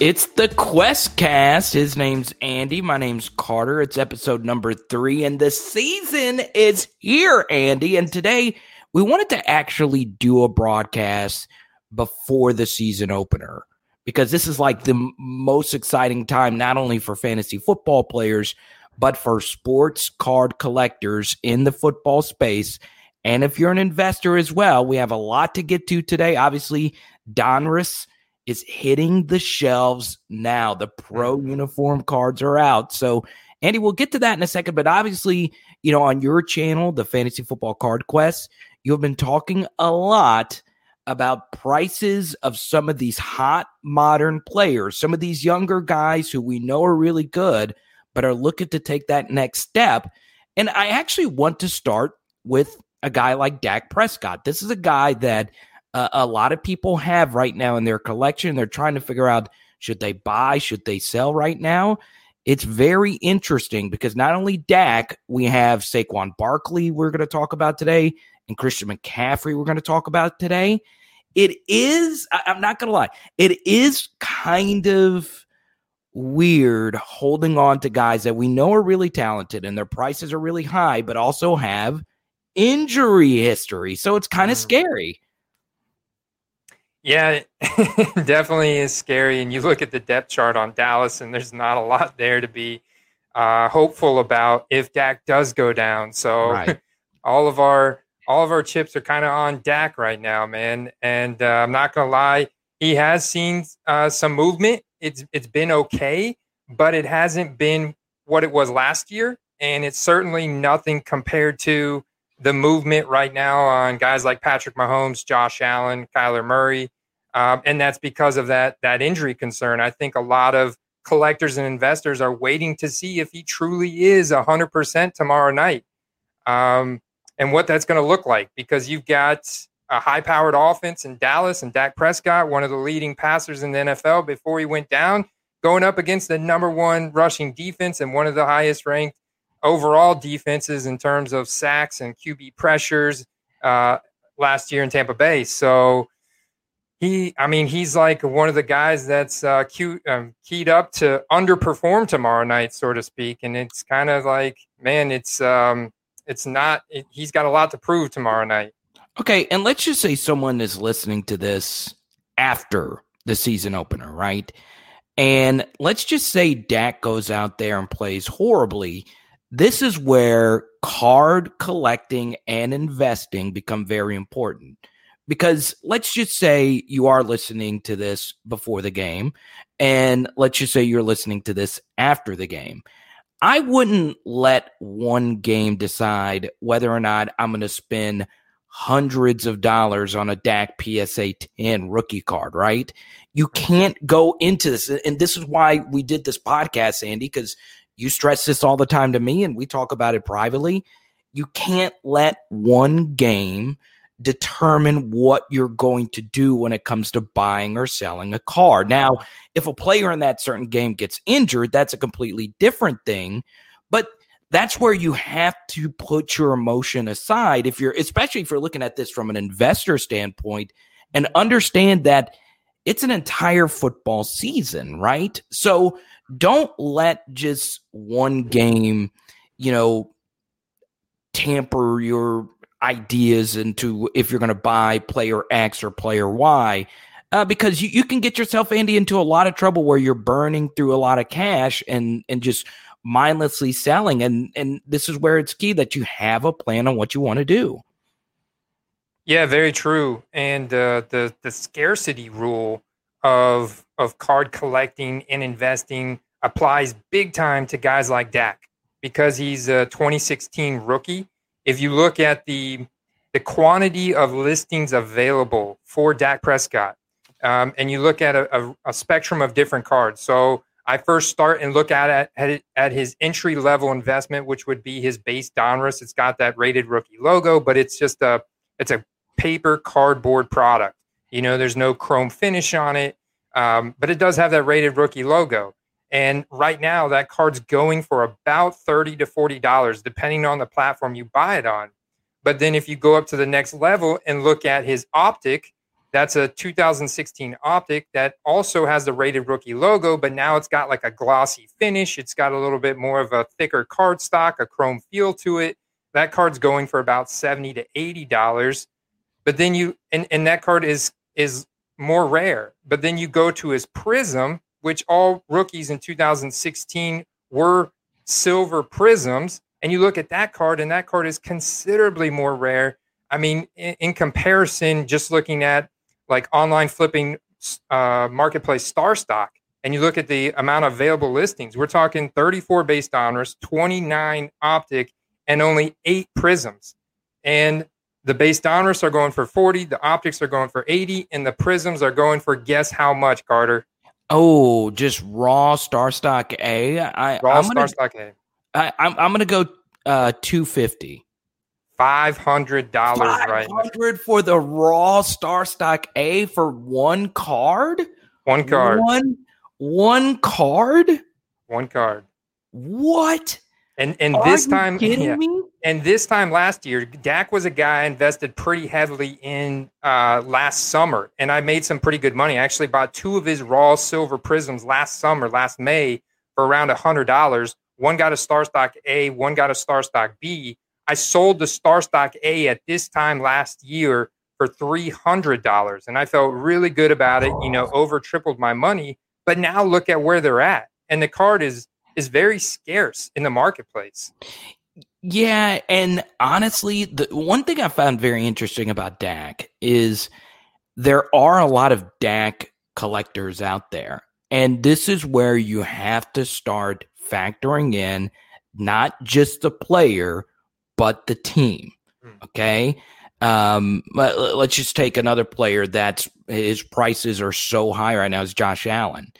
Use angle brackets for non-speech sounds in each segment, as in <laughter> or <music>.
It's the Quest Cast. His name's Andy. My name's Carter. It's episode number three, and the season is here, Andy. And today we wanted to actually do a broadcast before the season opener because this is like the most exciting time, not only for fantasy football players, but for sports card collectors in the football space. And if you're an investor as well, we have a lot to get to today. Obviously, Donruss is hitting the shelves now. The pro mm-hmm. uniform cards are out. So, Andy, we'll get to that in a second. But obviously, you know, on your channel, the Fantasy Football Card Quest, you've been talking a lot about prices of some of these hot modern players, some of these younger guys who we know are really good, but are looking to take that next step. And I actually want to start with a guy like Dak Prescott. This is a guy that uh, a lot of people have right now in their collection. They're trying to figure out should they buy, should they sell right now. It's very interesting because not only Dak, we have Saquon Barkley, we're going to talk about today, and Christian McCaffrey, we're going to talk about today. It is, I'm not going to lie, it is kind of weird holding on to guys that we know are really talented and their prices are really high, but also have injury history. So it's kind of mm. scary. Yeah, <laughs> definitely is scary. And you look at the depth chart on Dallas, and there's not a lot there to be uh, hopeful about if Dak does go down. So right. <laughs> all of our all of our chips are kind of on Dak right now, man. And uh, I'm not gonna lie, he has seen uh, some movement. It's it's been okay, but it hasn't been what it was last year, and it's certainly nothing compared to the movement right now on guys like Patrick Mahomes, Josh Allen, Kyler Murray, um, and that's because of that that injury concern. I think a lot of collectors and investors are waiting to see if he truly is hundred percent tomorrow night, um, and what that's going to look like. Because you've got a high-powered offense in Dallas and Dak Prescott, one of the leading passers in the NFL before he went down, going up against the number one rushing defense and one of the highest ranked overall defenses in terms of sacks and QB pressures uh, last year in Tampa Bay. So he, I mean, he's like one of the guys that's uh, cute, um, keyed up to underperform tomorrow night, so to speak. And it's kind of like, man, it's um, it's not. It, he's got a lot to prove tomorrow night. Okay, and let's just say someone is listening to this after the season opener, right? And let's just say Dak goes out there and plays horribly this is where card collecting and investing become very important. Because let's just say you are listening to this before the game, and let's just say you're listening to this after the game. I wouldn't let one game decide whether or not I'm going to spend hundreds of dollars on a Dak PSA 10 rookie card, right? You can't go into this. And this is why we did this podcast, Andy, because you stress this all the time to me, and we talk about it privately. You can't let one game determine what you're going to do when it comes to buying or selling a car. Now, if a player in that certain game gets injured, that's a completely different thing. But that's where you have to put your emotion aside if you're especially if you're looking at this from an investor standpoint and understand that it's an entire football season, right? So don't let just one game, you know, tamper your ideas into if you're going to buy player X or player Y. Uh, because you, you can get yourself, Andy, into a lot of trouble where you're burning through a lot of cash and and just mindlessly selling. And and this is where it's key that you have a plan on what you want to do. Yeah, very true. And uh, the the scarcity rule of of card collecting and investing applies big time to guys like Dak because he's a 2016 rookie. If you look at the the quantity of listings available for Dak Prescott, um, and you look at a, a, a, spectrum of different cards. So I first start and look at at, at his entry level investment, which would be his base Donruss. It's got that rated rookie logo, but it's just a it's a paper cardboard product. You know, there's no chrome finish on it, um, but it does have that rated rookie logo. And right now, that card's going for about thirty to forty dollars, depending on the platform you buy it on. But then if you go up to the next level and look at his optic, that's a 2016 optic that also has the rated rookie logo, but now it's got like a glossy finish. It's got a little bit more of a thicker card stock, a chrome feel to it. That card's going for about 70 to 80 dollars. But then you and, and that card is is more rare. But then you go to his prism, which all rookies in 2016 were silver prisms, and you look at that card, and that card is considerably more rare. I mean, in, in comparison, just looking at like online flipping uh, marketplace star stock and you look at the amount of available listings, we're talking 34 base Donruss, 29 optic, and only eight prisms. And the base Donruss are going for 40, the optics are going for 80, and the prisms are going for guess how much, Carter? Oh, just raw star stock A. I, raw I'm star gonna, stock A. I, I'm, I'm going to go uh, 250. Five hundred dollars right. Hundred for the raw star stock A for one card. One card. One one card. One card. What? And and Are this time, <laughs> yeah. And this time last year, Dak was a guy I invested pretty heavily in uh, last summer, and I made some pretty good money. I actually bought two of his raw silver prisms last summer, last May, for around a hundred dollars. One got a star stock A, one got a star stock B I sold the Star Stock A at this time last year for $300 and I felt really good about it, you know, over tripled my money, but now look at where they're at. And the card is is very scarce in the marketplace. Yeah, and honestly, the one thing I found very interesting about Dak is there are a lot of Dak collectors out there. And this is where you have to start factoring in not just the player, but the team. Hmm. Okay. Um, let's just take another player that's his prices are so high right now is Josh Allen.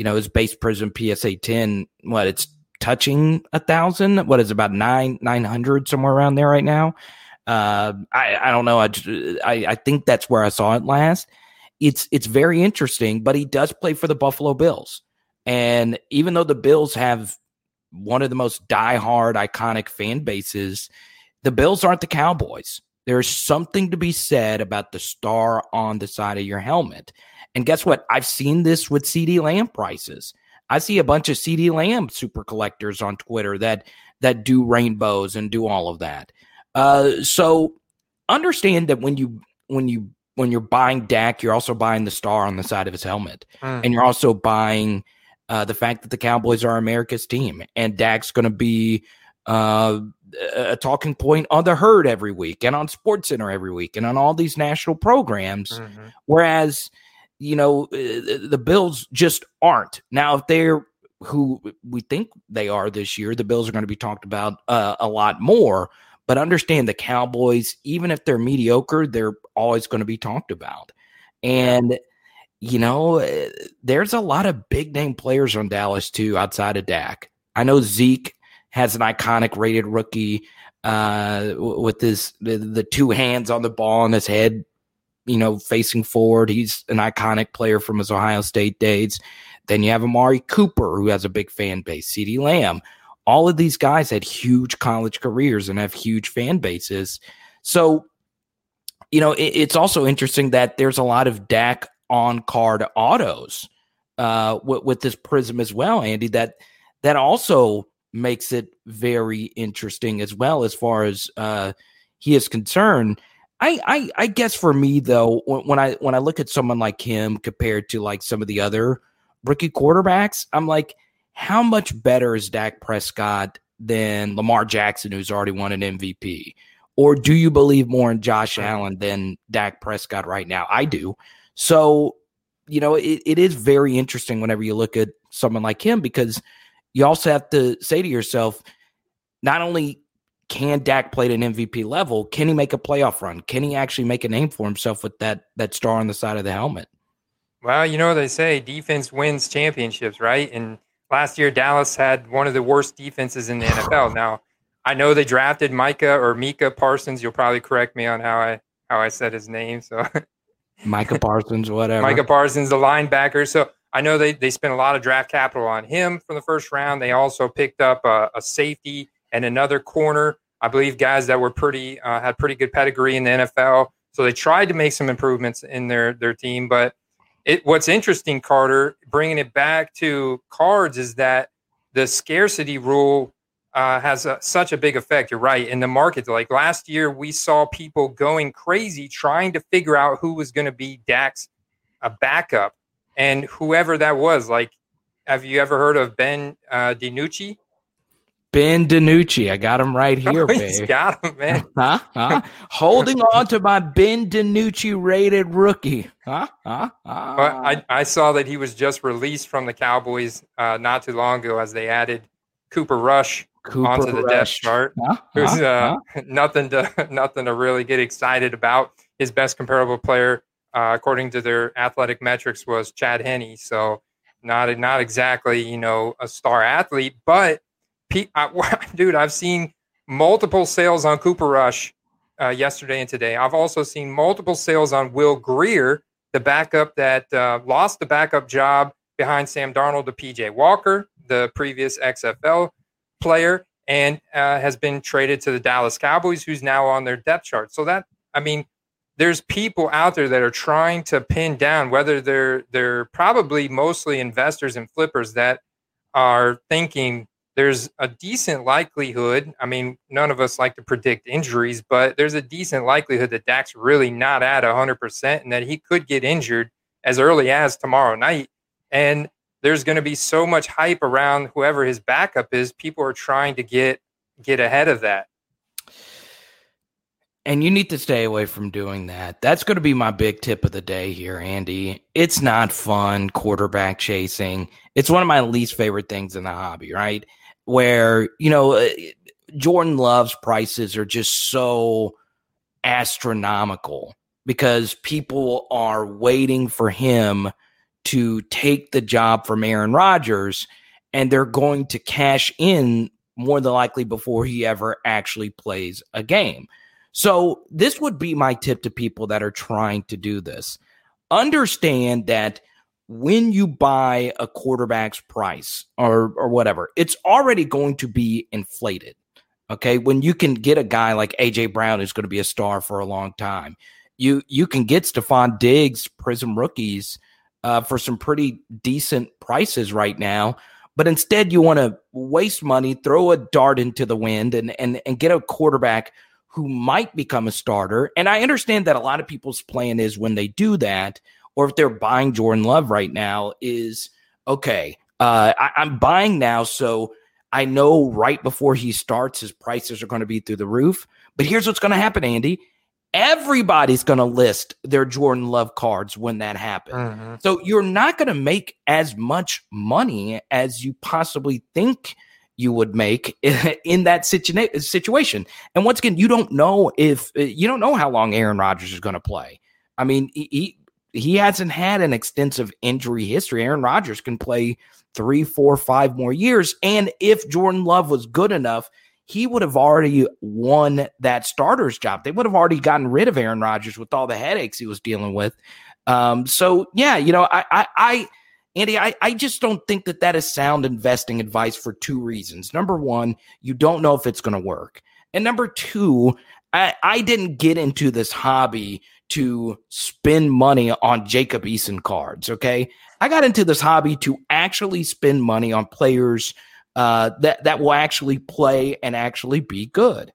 You know, his base prism PSA 10, what it's touching a thousand, what is about nine, 900 somewhere around there right now. Uh, I, I don't know. I, just, I, I think that's where I saw it last. It's, it's very interesting, but he does play for the Buffalo Bills. And even though the Bills have one of the most diehard, iconic fan bases. The Bills aren't the Cowboys. There's something to be said about the star on the side of your helmet. And guess what? I've seen this with CeeDee Lamb prices. I see a bunch of CeeDee Lamb super collectors on Twitter that that do rainbows and do all of that. Uh, so understand that when you when you when you're buying Dak, you're also buying the star on the side of his helmet, mm. and you're also buying uh, the fact that the Cowboys are America's team and Dak's going to be uh, a talking point on the herd every week and on Sports Center every week and on all these national programs. Mm-hmm. Whereas, you know, uh, the Bills just aren't. Now, if they're who we think they are this year, the Bills are going to be talked about uh, a lot more. But understand the Cowboys, even if they're mediocre, they're always going to be talked about. And you know, eh, there's a lot of big name players on Dallas too outside of Dak. I know Zeke has an iconic rated rookie uh, with his the, the, two hands on the ball on his head, you know, facing forward. He's an iconic player from his Ohio State days. Then you have Amari Cooper, who has a big fan base. CeeDee Lamb. All of these guys had huge college careers and have huge fan bases. So, you know, it, it's also interesting that there's a lot of Dak on card autos uh, with, with this prism as well, Andy. That that also makes it very interesting as well as far as uh, he is concerned. I, I, I guess for me though, when, when I when I look at someone like him compared to like some of the other rookie quarterbacks, I'm like, how much better is Dak Prescott than Lamar Jackson, who's already won an MVP? Or do you believe more in Josh Allen than Dak Prescott right now? I do. So, you know, it, it is very interesting whenever you look at someone like him because you also have to say to yourself, not only can Dak play at an MVP level, can he make a playoff run? Can he actually make a name for himself with that that star on the side of the helmet? Well, you know they say defense wins championships, right? And last year Dallas had one of the worst defenses in the <sighs> NFL. Now, I know they drafted Micah or Mika Parsons. You'll probably correct me on how I how I said his name. So Micah Parsons, whatever. Micah Parsons, the linebacker. So I know they, they spent a lot of draft capital on him from the first round. They also picked up a, a safety and another corner I believe guys that were pretty uh, had pretty good pedigree in the NFL. So they tried to make some improvements in their their team. But it, what's interesting, Carter, bringing it back to cards, is that the scarcity rule uh, has a, such a big effect. You're right in the market. Like last year, we saw people going crazy trying to figure out who was going to be Dak's a backup, and whoever that was. Like, have you ever heard of Ben uh, DiNucci? Ben DiNucci. I got him right <laughs> here, oh, got him, man. <laughs> huh? huh? Holding on to my Ben DiNucci rated rookie. Huh? Huh? huh? But I, I saw that he was just released from the Cowboys uh, not too long ago as they added Cooper Rush Cooper onto the Rush. depth chart. Huh? Who's uh, huh? <laughs> nothing to nothing to really get excited about. His best comparable player, uh, according to their athletic metrics, was Chad Henne. So not not exactly you know a star athlete, but I, <laughs> dude, I've seen multiple sales on Cooper Rush uh, yesterday and today. I've also seen multiple sales on Will Grier, the backup that uh, lost the backup job behind Sam Darnold to PJ Walker, the previous XFL player, and uh, has been traded to the Dallas Cowboys, who's now on their depth chart. So that, I mean, there's people out there that are trying to pin down whether they're they're probably mostly investors and flippers that are thinking there's a decent likelihood. I mean, none of us like to predict injuries, but there's a decent likelihood that Dak's really not at 100% and that he could get injured as early as tomorrow night. And there's going to be so much hype around whoever his backup is. People are trying to get get ahead of that. And you need to stay away from doing that. That's going to be my big tip of the day here, Andy. It's not fun quarterback chasing. It's one of my least favorite things in the hobby, right? where you know uh, Jordan Love's prices are just so astronomical because people are waiting for him to take the job from Aaron Rodgers and they're going to cash in more than likely before he ever actually plays a game. So, this would be my tip to people that are trying to do this. Understand that when you buy a quarterback's price or or whatever, it's already going to be inflated. Okay, when you can get a guy like AJ Brown who's going to be a star for a long time, you you can get Stefon Diggs, Prism rookies, uh, for some pretty decent prices right now. But instead, you want to waste money, throw a dart into the wind, and and and get a quarterback who might become a starter. And I understand that a lot of people's plan is when they do that or if they're buying Jordan Love right now, is okay. Uh, I, I'm buying now, so I know right before he starts, his prices are going to be through the roof. But here's what's going to happen, Andy. Everybody's going to list their Jordan Love cards when that happens. Mm-hmm. So you're not going to make as much money as you possibly think you would make <laughs> in that situa- situation. And once again, you don't know if you don't know how long Aaron Rodgers is going to play. I mean, he, he hasn't had an extensive injury history. Aaron Rodgers can play three, four, five more years. And if Jordan Love was good enough, he would have already won that starter's job. They would have already gotten rid of Aaron Rodgers with all the headaches he was dealing with. Um, so yeah, you know, I, I, I Andy, I, I just don't think that that is sound investing advice for two reasons. Number one, you don't know if it's going to work. And number two, I, I didn't get into this hobby to spend money on Jacob Eason cards. Okay. I got into this hobby to actually spend money on players uh, that, that will actually play and actually be good.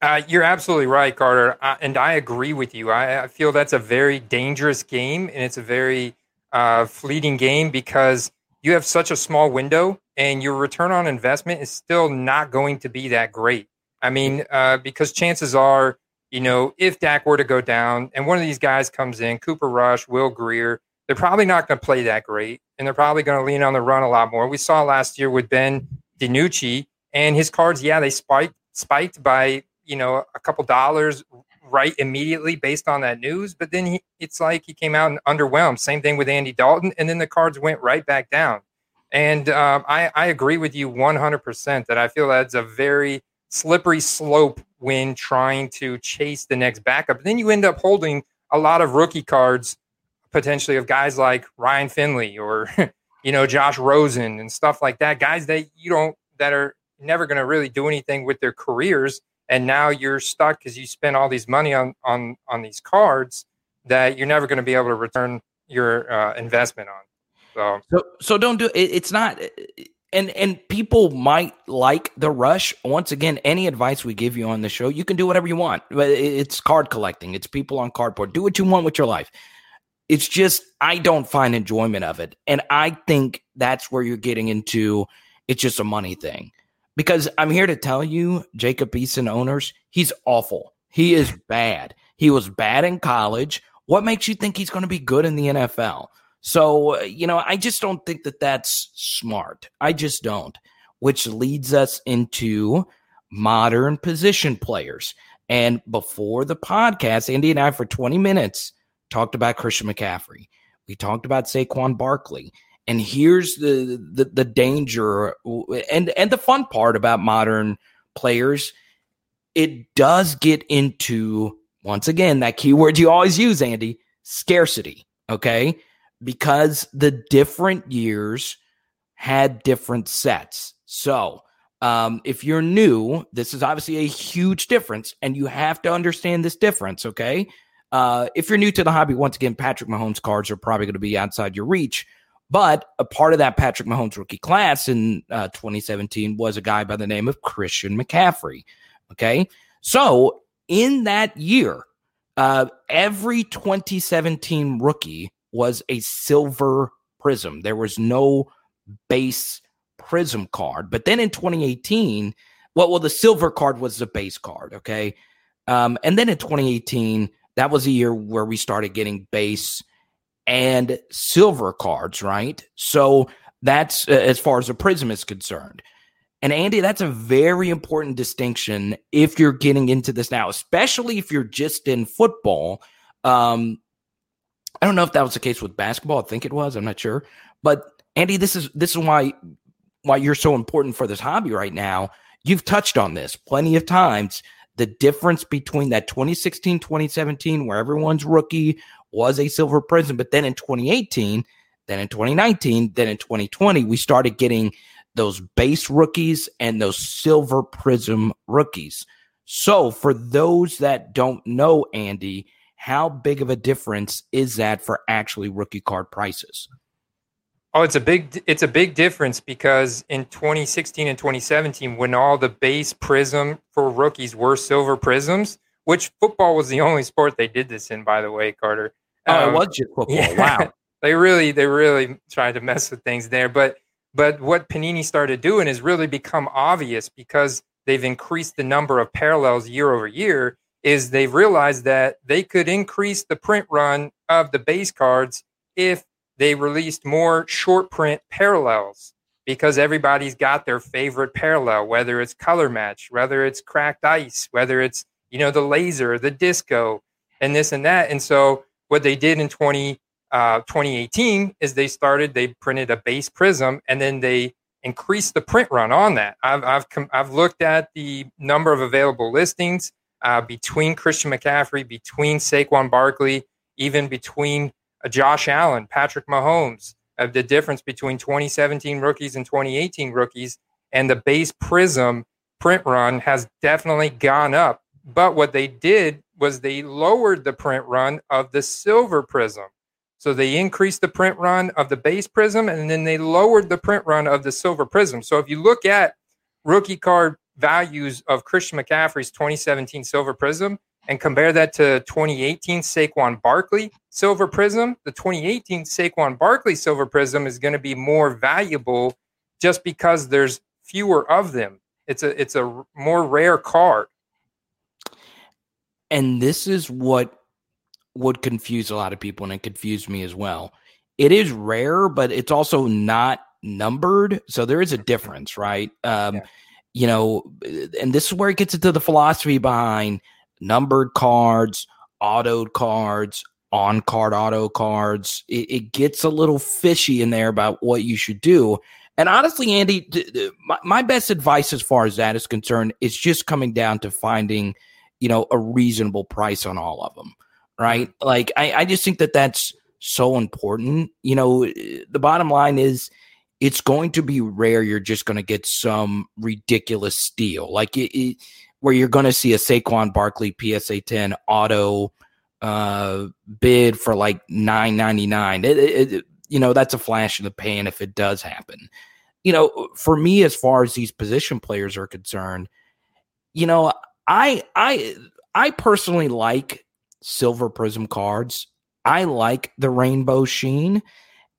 Uh, you're absolutely right, Carter. And I agree with you. I, I, feel that's a very dangerous game and it's a very uh, fleeting game because you have such a small window and your return on investment is still not going to be that great. I mean, uh, because chances are you know, if Dak were to go down and one of these guys comes in, Cooper Rush, Will Grier, they're probably not going to play that great and they're probably going to lean on the run a lot more. We saw last year with Ben DiNucci and his cards, yeah, they spiked spiked by, you know, a couple dollars right immediately based on that news, but then he, it's like he came out and underwhelmed. Same thing with Andy Dalton and then the cards went right back down. And um, I, I agree with you 100% that I feel that's a very slippery slope when trying to chase the next backup. then you end up holding a lot of rookie cards, potentially of guys like Ryan Finley or <laughs> you know Josh Rosen and stuff like that. Guys that you don't that are never going to really do anything with their careers, and now you're stuck because you spent all these money on on on these cards that you're never going to be able to return your uh, investment on. So, so, so don't do it. It's not and and people might like the rush. Once again any advice we give you on the show you can do whatever you want. It's card collecting. It's people on cardboard. Do what you want with your life. It's just i don't find enjoyment of it. And i think that's where you're getting into it's just a money thing because i'm here to tell you jacob eason owners he's awful he is bad he was bad in college what makes you think he's going to be good in the nfl so, you know, I just don't think that that's smart. I just don't, which leads us into modern position players. And before the podcast, Andy and I, for 20 minutes, talked about Christian McCaffrey. We talked about Saquon Barkley. And here's the, the the danger and and the fun part about modern players. It does get into once again that keyword you always use, Andy, scarcity. Okay because the different years had different sets. So, um, if you're new, this is obviously a huge difference, and you have to understand this difference. Okay. Uh, if you're new to the hobby, once again, Patrick Mahomes cards are probably going to be outside your reach. But a part of that Patrick Mahomes rookie class in uh, 2017 was a guy by the name of Christian McCaffrey. Okay. So in that year, uh, every 2017 rookie was a silver prism. There was no base prism card. But then in 2018, well, well, the silver card was the base card, okay? Um, and then in 2018, that was a year where we started getting base and silver cards, right? So that's uh, as far as a prism is concerned. And Andy, that's a very important distinction if you're getting into this now, especially if you're just in football. Um, I don't know if that was the case with basketball. I think it was. I'm not sure. But Andy, this is this is why why you're so important for this hobby right now. You've touched on this plenty of times. The difference between that 2016, 2017, where everyone's rookie was a silver prism, but then in 2018, then in 2019, then in 2020, we started getting those base rookies and those silver prism rookies. So, for those that don't know, Andy, how big of a difference is that for actually rookie card prices? Oh, it's a big it's a big difference because in 2016 and 2017, when all the base prism for rookies were silver prisms, which football was the only sport they did this in, by the way, Carter. Oh, um, it was just <laughs> football. Yeah, wow. they really they really tried to mess with things there. But but what Panini started doing is really become obvious because they've increased the number of parallels year over year is they've realized that they could increase the print run of the base cards if they released more short print parallels because everybody's got their favorite parallel, whether it's color match, whether it's cracked ice, whether it's, you know, the laser, the disco, and this and that. And so what they did in 20, uh, 2018 is they started, they printed a base prism and then they increased the print run on that. I've, I've, I've looked at the number of available listings uh, between Christian McCaffrey, between Saquon Barkley, even between uh, Josh Allen, Patrick Mahomes, of the difference between 2017 rookies and 2018 rookies, and the base Prism print run has definitely gone up. But what they did was they lowered the print run of the silver Prism. So they increased the print run of the base Prism and then they lowered the print run of the silver Prism. So if you look at rookie card values of Christian McCaffrey's 2017 Silver Prism and compare that to 2018 Saquon Barkley Silver Prism, the 2018 Saquon Barkley Silver Prism is going to be more valuable just because there's fewer of them. It's a it's a more rare card. And this is what would confuse a lot of people and it confused me as well. It is rare, but it's also not numbered, so there is a difference, right? Um, yeah you know, and this is where it gets into the philosophy behind numbered cards, autoed cards, on card auto cards. It, it, gets a little fishy in there about what you should do. And honestly, Andy, th- th- my, my best advice as far as that is concerned is just coming down to finding, you know, a reasonable price on all of them. Right. Like, I, I just think that that's so important. You know, the bottom line is it's going to be rare you're just going to get some ridiculous steal like it, it, where you're going to see a Saquon Barkley PSA 10 auto uh, bid for like 9.99 it, it, you know that's a flash in the pan if it does happen you know for me as far as these position players are concerned you know i i i personally like silver prism cards i like the rainbow sheen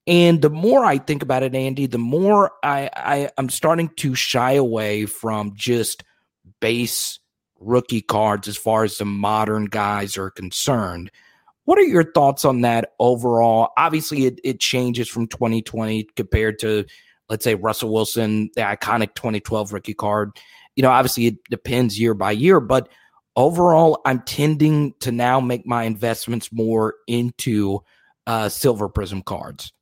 and the more I think about it, Andy, the more I, I I'm starting to shy away from just base rookie cards as far as the modern guys are concerned. What are your thoughts on that overall? Obviously, it, it changes from 2020 compared to, let's say, Russell Wilson, the iconic 2012 rookie card. You know, obviously, it depends year by year, but overall, I'm tending to now make my investments more into uh, silver prism cards.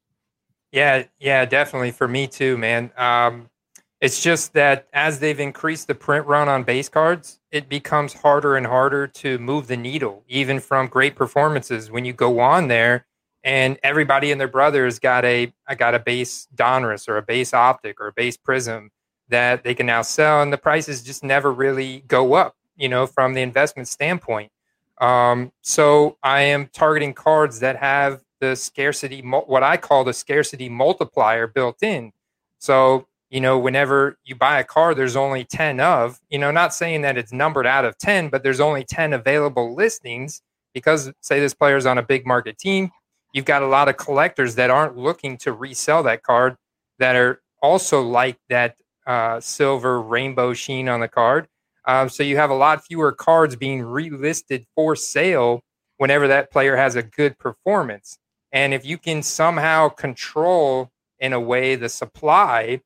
Yeah, yeah, definitely for me too, man. Um, it's just that as they've increased the print run on base cards, it becomes harder and harder to move the needle, even from great performances. When you go on there, and everybody and their brothers got a I got a base Donruss or a base Optic or a base Prism that they can now sell, and the prices just never really go up. You know, from the investment standpoint. Um, so I am targeting cards that have the scarcity, what I call the scarcity multiplier built in. So, you know, whenever you buy a car, there's only 10 of, you know, not saying that it's numbered out of 10, but there's only 10 available listings because, say, this player's on a big market team. You've got a lot of collectors that aren't looking to resell that card that are also like that uh, silver rainbow sheen on the card. Um, so you have a lot fewer cards being relisted for sale whenever that player has a good performance. And if you can somehow control in a way the supply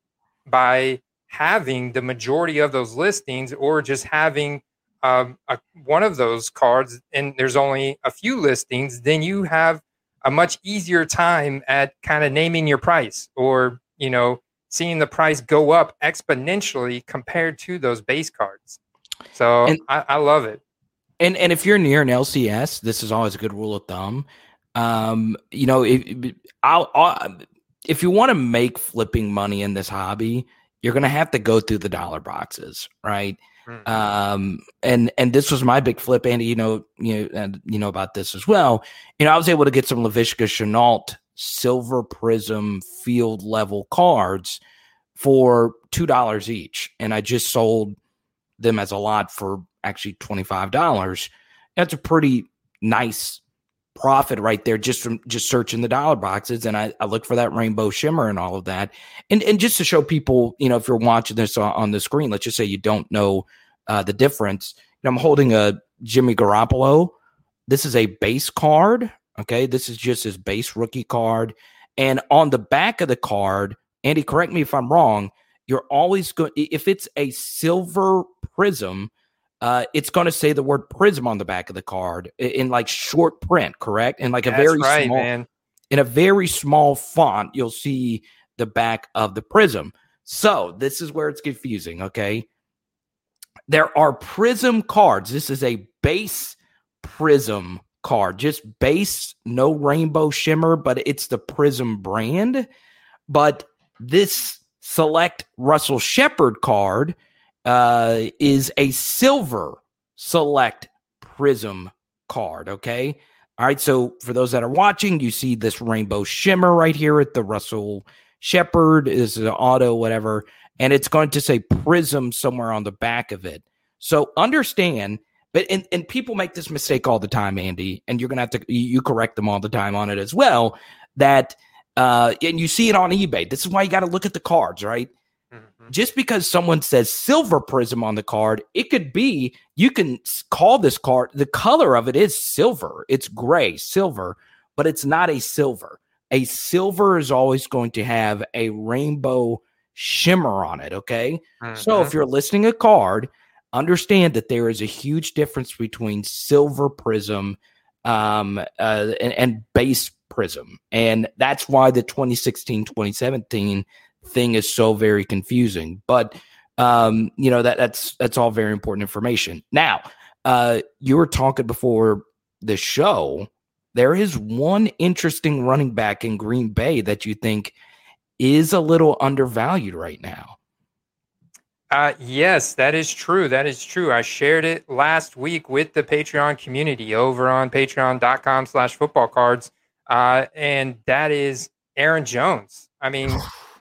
by having the majority of those listings or just having um, a, one of those cards and there's only a few listings, then you have a much easier time at kind of naming your price or, you know, seeing the price go up exponentially compared to those base cards. So and, I, I love it. And and if you're near an LCS, this is always a good rule of thumb. Um, you know, if, I'll, I'll, if you want to make flipping money in this hobby, you're going to have to go through the dollar boxes, right? Mm-hmm. Um, and and this was my big flip, Andy. You know, you know, and you know about this as well. You know, I was able to get some Laviska Shenault silver prism field level cards for two dollars each, and I just sold them as a lot for actually twenty five dollars. That's a pretty nice profit right there just from just searching the dollar boxes and I, I look for that rainbow shimmer and all of that. And and just to show people you know if you're watching this on, on the screen let's just say you don't know uh, the difference. I'm holding a jimmy garoppolo. This is a base card okay this is just his base rookie card and on the back of the card andy correct me if i'm wrong you're always going if it's a silver prism uh, it's going to say the word prism on the back of the card in, in like short print, correct? In like a That's very right, small, man. in a very small font, you'll see the back of the prism. So this is where it's confusing. Okay, there are prism cards. This is a base prism card, just base, no rainbow shimmer, but it's the prism brand. But this select Russell Shepard card uh, is a silver select prism card. Okay. All right. So for those that are watching, you see this rainbow shimmer right here at the Russell Shepard is an auto, whatever, and it's going to say prism somewhere on the back of it. So understand, but and, and people make this mistake all the time, Andy, and you're gonna have to you correct them all the time on it as well. That uh, and you see it on eBay. This is why you got to look at the cards, right? Mm-hmm. Just because someone says silver prism on the card, it could be you can call this card the color of it is silver. It's gray, silver, but it's not a silver. A silver is always going to have a rainbow shimmer on it. Okay. Mm-hmm. So if mm-hmm. you're listing a card, understand that there is a huge difference between silver prism um, uh, and, and base prism. And that's why the 2016 2017 thing is so very confusing. But um, you know that that's that's all very important information. Now, uh, you were talking before the show. There is one interesting running back in Green Bay that you think is a little undervalued right now. Uh, yes, that is true. That is true. I shared it last week with the Patreon community over on patreon.com slash football cards. Uh, and that is Aaron Jones. I mean,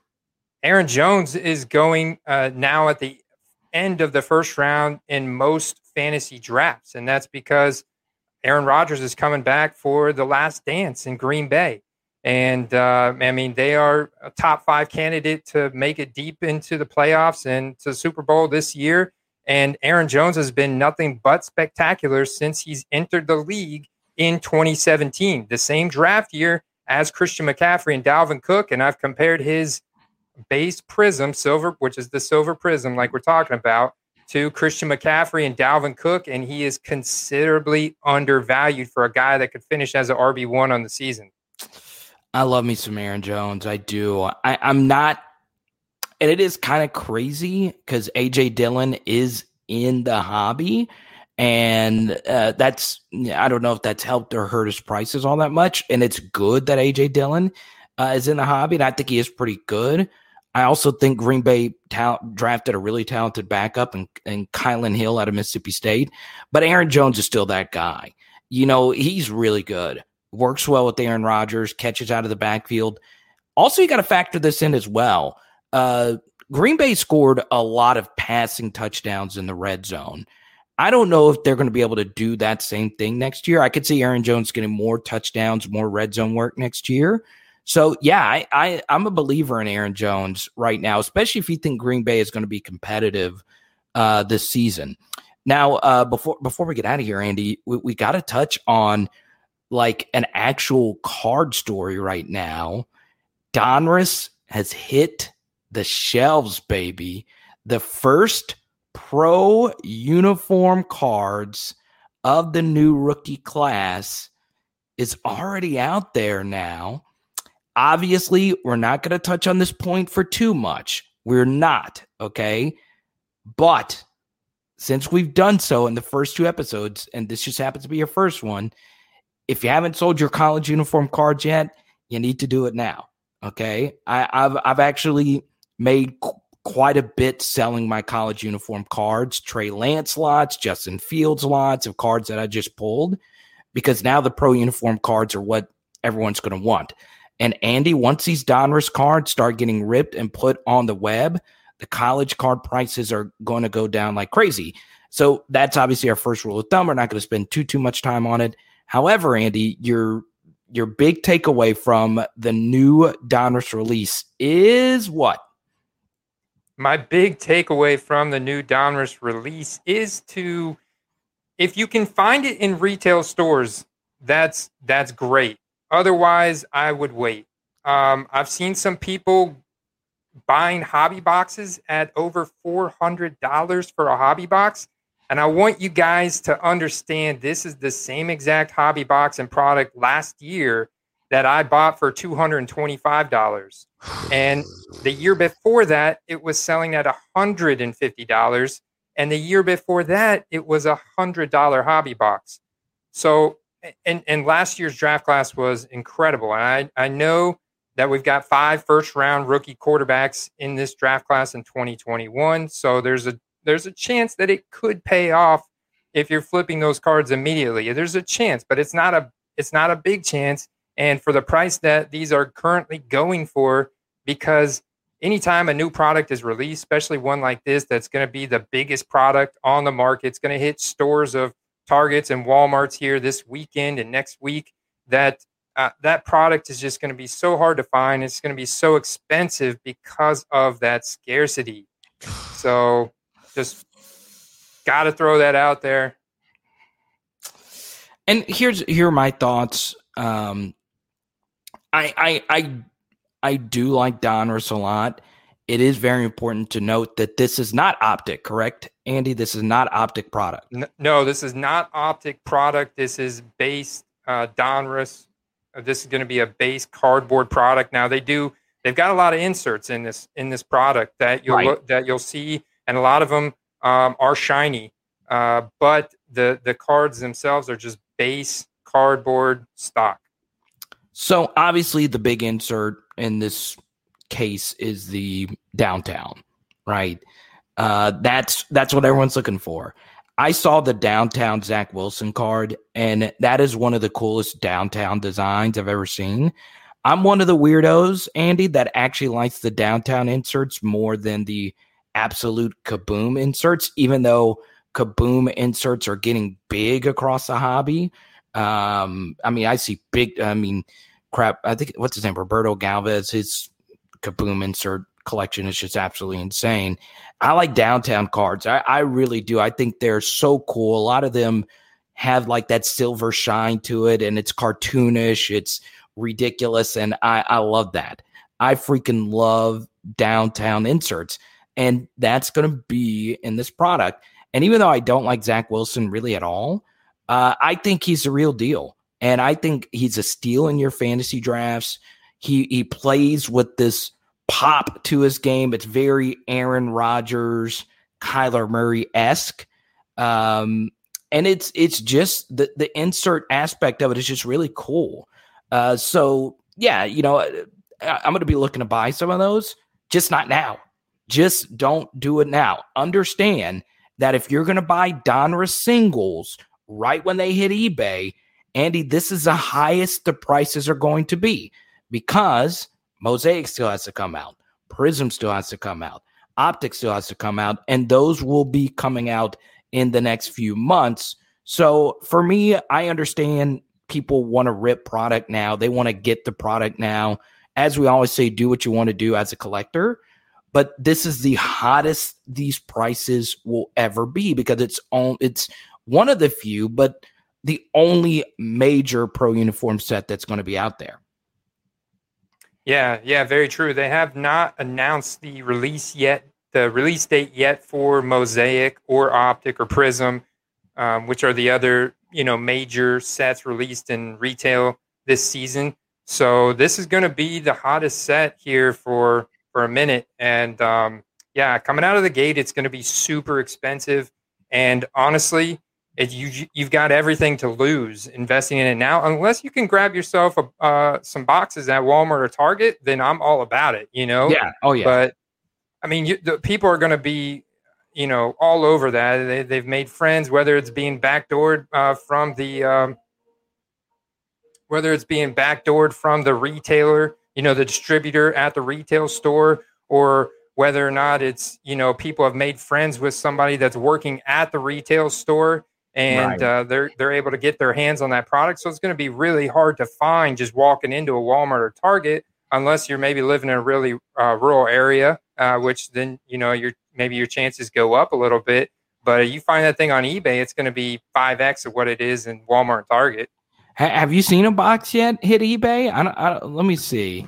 <sighs> Aaron Jones is going uh, now at the end of the first round in most fantasy drafts. And that's because Aaron Rodgers is coming back for the last dance in Green Bay. And uh, I mean, they are a top five candidate to make it deep into the playoffs and to Super Bowl this year. And Aaron Jones has been nothing but spectacular since he's entered the league in 2017, the same draft year as Christian McCaffrey and Dalvin Cook. And I've compared his base prism, silver, which is the silver prism, like we're talking about, to Christian McCaffrey and Dalvin Cook. And he is considerably undervalued for a guy that could finish as an RB1 on the season. I love me some Aaron Jones. I do. I, I'm not, and it is kind of crazy because AJ Dillon is in the hobby. And uh, that's, I don't know if that's helped or hurt his prices all that much. And it's good that AJ Dillon uh, is in the hobby. And I think he is pretty good. I also think Green Bay ta- drafted a really talented backup and, and Kylin Hill out of Mississippi State. But Aaron Jones is still that guy. You know, he's really good works well with Aaron Rodgers, catches out of the backfield. Also, you got to factor this in as well. Uh, Green Bay scored a lot of passing touchdowns in the red zone. I don't know if they're going to be able to do that same thing next year. I could see Aaron Jones getting more touchdowns, more red zone work next year. So yeah, I, I am a believer in Aaron Jones right now, especially if you think Green Bay is going to be competitive uh, this season. Now, uh, before before we get out of here, Andy, we, we got to touch on like an actual card story right now. Donruss has hit the shelves, baby. The first pro uniform cards of the new rookie class is already out there now. Obviously, we're not going to touch on this point for too much. We're not, okay? But since we've done so in the first two episodes, and this just happens to be your first one, if you haven't sold your college uniform cards yet, you need to do it now. Okay. I, have I've actually made qu- quite a bit selling my college uniform cards, Trey Lance lots, Justin Fields lots of cards that I just pulled because now the pro uniform cards are what everyone's going to want. And Andy, once these Donruss cards start getting ripped and put on the web, the college card prices are going to go down like crazy. So that's obviously our first rule of thumb. We're not going to spend too too much time on it. However, Andy, your your big takeaway from the new Donruss release is what? My big takeaway from the new Donruss release is to if you can find it in retail stores, that's that's great. Otherwise, I would wait. Um, I've seen some people buying hobby boxes at over four hundred dollars for a hobby box. And I want you guys to understand this is the same exact hobby box and product last year that I bought for $225. And the year before that, it was selling at $150. And the year before that, it was a $100 hobby box. So, and, and last year's draft class was incredible. And I, I know that we've got five first round rookie quarterbacks in this draft class in 2021. So there's a there's a chance that it could pay off if you're flipping those cards immediately. There's a chance, but it's not a it's not a big chance. And for the price that these are currently going for, because anytime a new product is released, especially one like this that's going to be the biggest product on the market, it's going to hit stores of Targets and Walmarts here this weekend and next week. That uh, that product is just going to be so hard to find. It's going to be so expensive because of that scarcity. So just got to throw that out there. And here's here are my thoughts. Um, I I I I do like Donruss a lot. It is very important to note that this is not optic, correct, Andy? This is not optic product. No, this is not optic product. This is base uh, Donruss. Uh, this is going to be a base cardboard product. Now they do. They've got a lot of inserts in this in this product that you'll right. look, that you'll see, and a lot of them um, are shiny, uh, but the the cards themselves are just base cardboard stock. So obviously, the big insert in this case is the downtown, right? Uh, that's that's what everyone's looking for. I saw the downtown Zach Wilson card, and that is one of the coolest downtown designs I've ever seen. I'm one of the weirdos, Andy, that actually likes the downtown inserts more than the absolute kaboom inserts, even though kaboom inserts are getting big across the hobby. Um, I mean, I see big, I mean, crap. I think what's his name? Roberto Galvez, his kaboom insert collection is just absolutely insane. I like downtown cards. I, I really do. I think they're so cool. A lot of them have like that silver shine to it and it's cartoonish. It's ridiculous. And I, I love that. I freaking love downtown inserts. And that's going to be in this product. And even though I don't like Zach Wilson really at all, uh, I think he's a real deal. And I think he's a steal in your fantasy drafts. He he plays with this pop to his game. It's very Aaron Rodgers, Kyler Murray esque. Um, and it's it's just the the insert aspect of it is just really cool. Uh, so yeah, you know, I'm going to be looking to buy some of those, just not now. Just don't do it now. Understand that if you're going to buy Donruss singles right when they hit eBay, Andy, this is the highest the prices are going to be because Mosaic still has to come out. Prism still has to come out. Optic still has to come out. And those will be coming out in the next few months. So for me, I understand people want to rip product now. They want to get the product now. As we always say, do what you want to do as a collector. But this is the hottest these prices will ever be because it's on it's one of the few, but the only major pro uniform set that's going to be out there. Yeah, yeah, very true. They have not announced the release yet, the release date yet for Mosaic or Optic or Prism, um, which are the other you know major sets released in retail this season. So this is going to be the hottest set here for for a minute, and um, yeah, coming out of the gate, it's going to be super expensive. And honestly, it, you you've got everything to lose investing in it now. Unless you can grab yourself a, uh, some boxes at Walmart or Target then I'm all about it you know? Yeah. Oh yeah. But I mean you, the people are going to be you know all over that. They, they've made friends whether it's being backdoored uh, from the um, whether it's being backdoored from the retailer you know the distributor at the retail store or whether or not it's you know people have made friends with somebody that's working at the retail store and right. uh, they're they're able to get their hands on that product. So it's going to be really hard to find just walking into a Walmart or Target unless you're maybe living in a really uh, rural area, uh, which then you know your maybe your chances go up a little bit. But you find that thing on eBay, it's going to be five x of what it is in Walmart and Target. Have you seen a box yet hit eBay? I don't, I don't, let me see.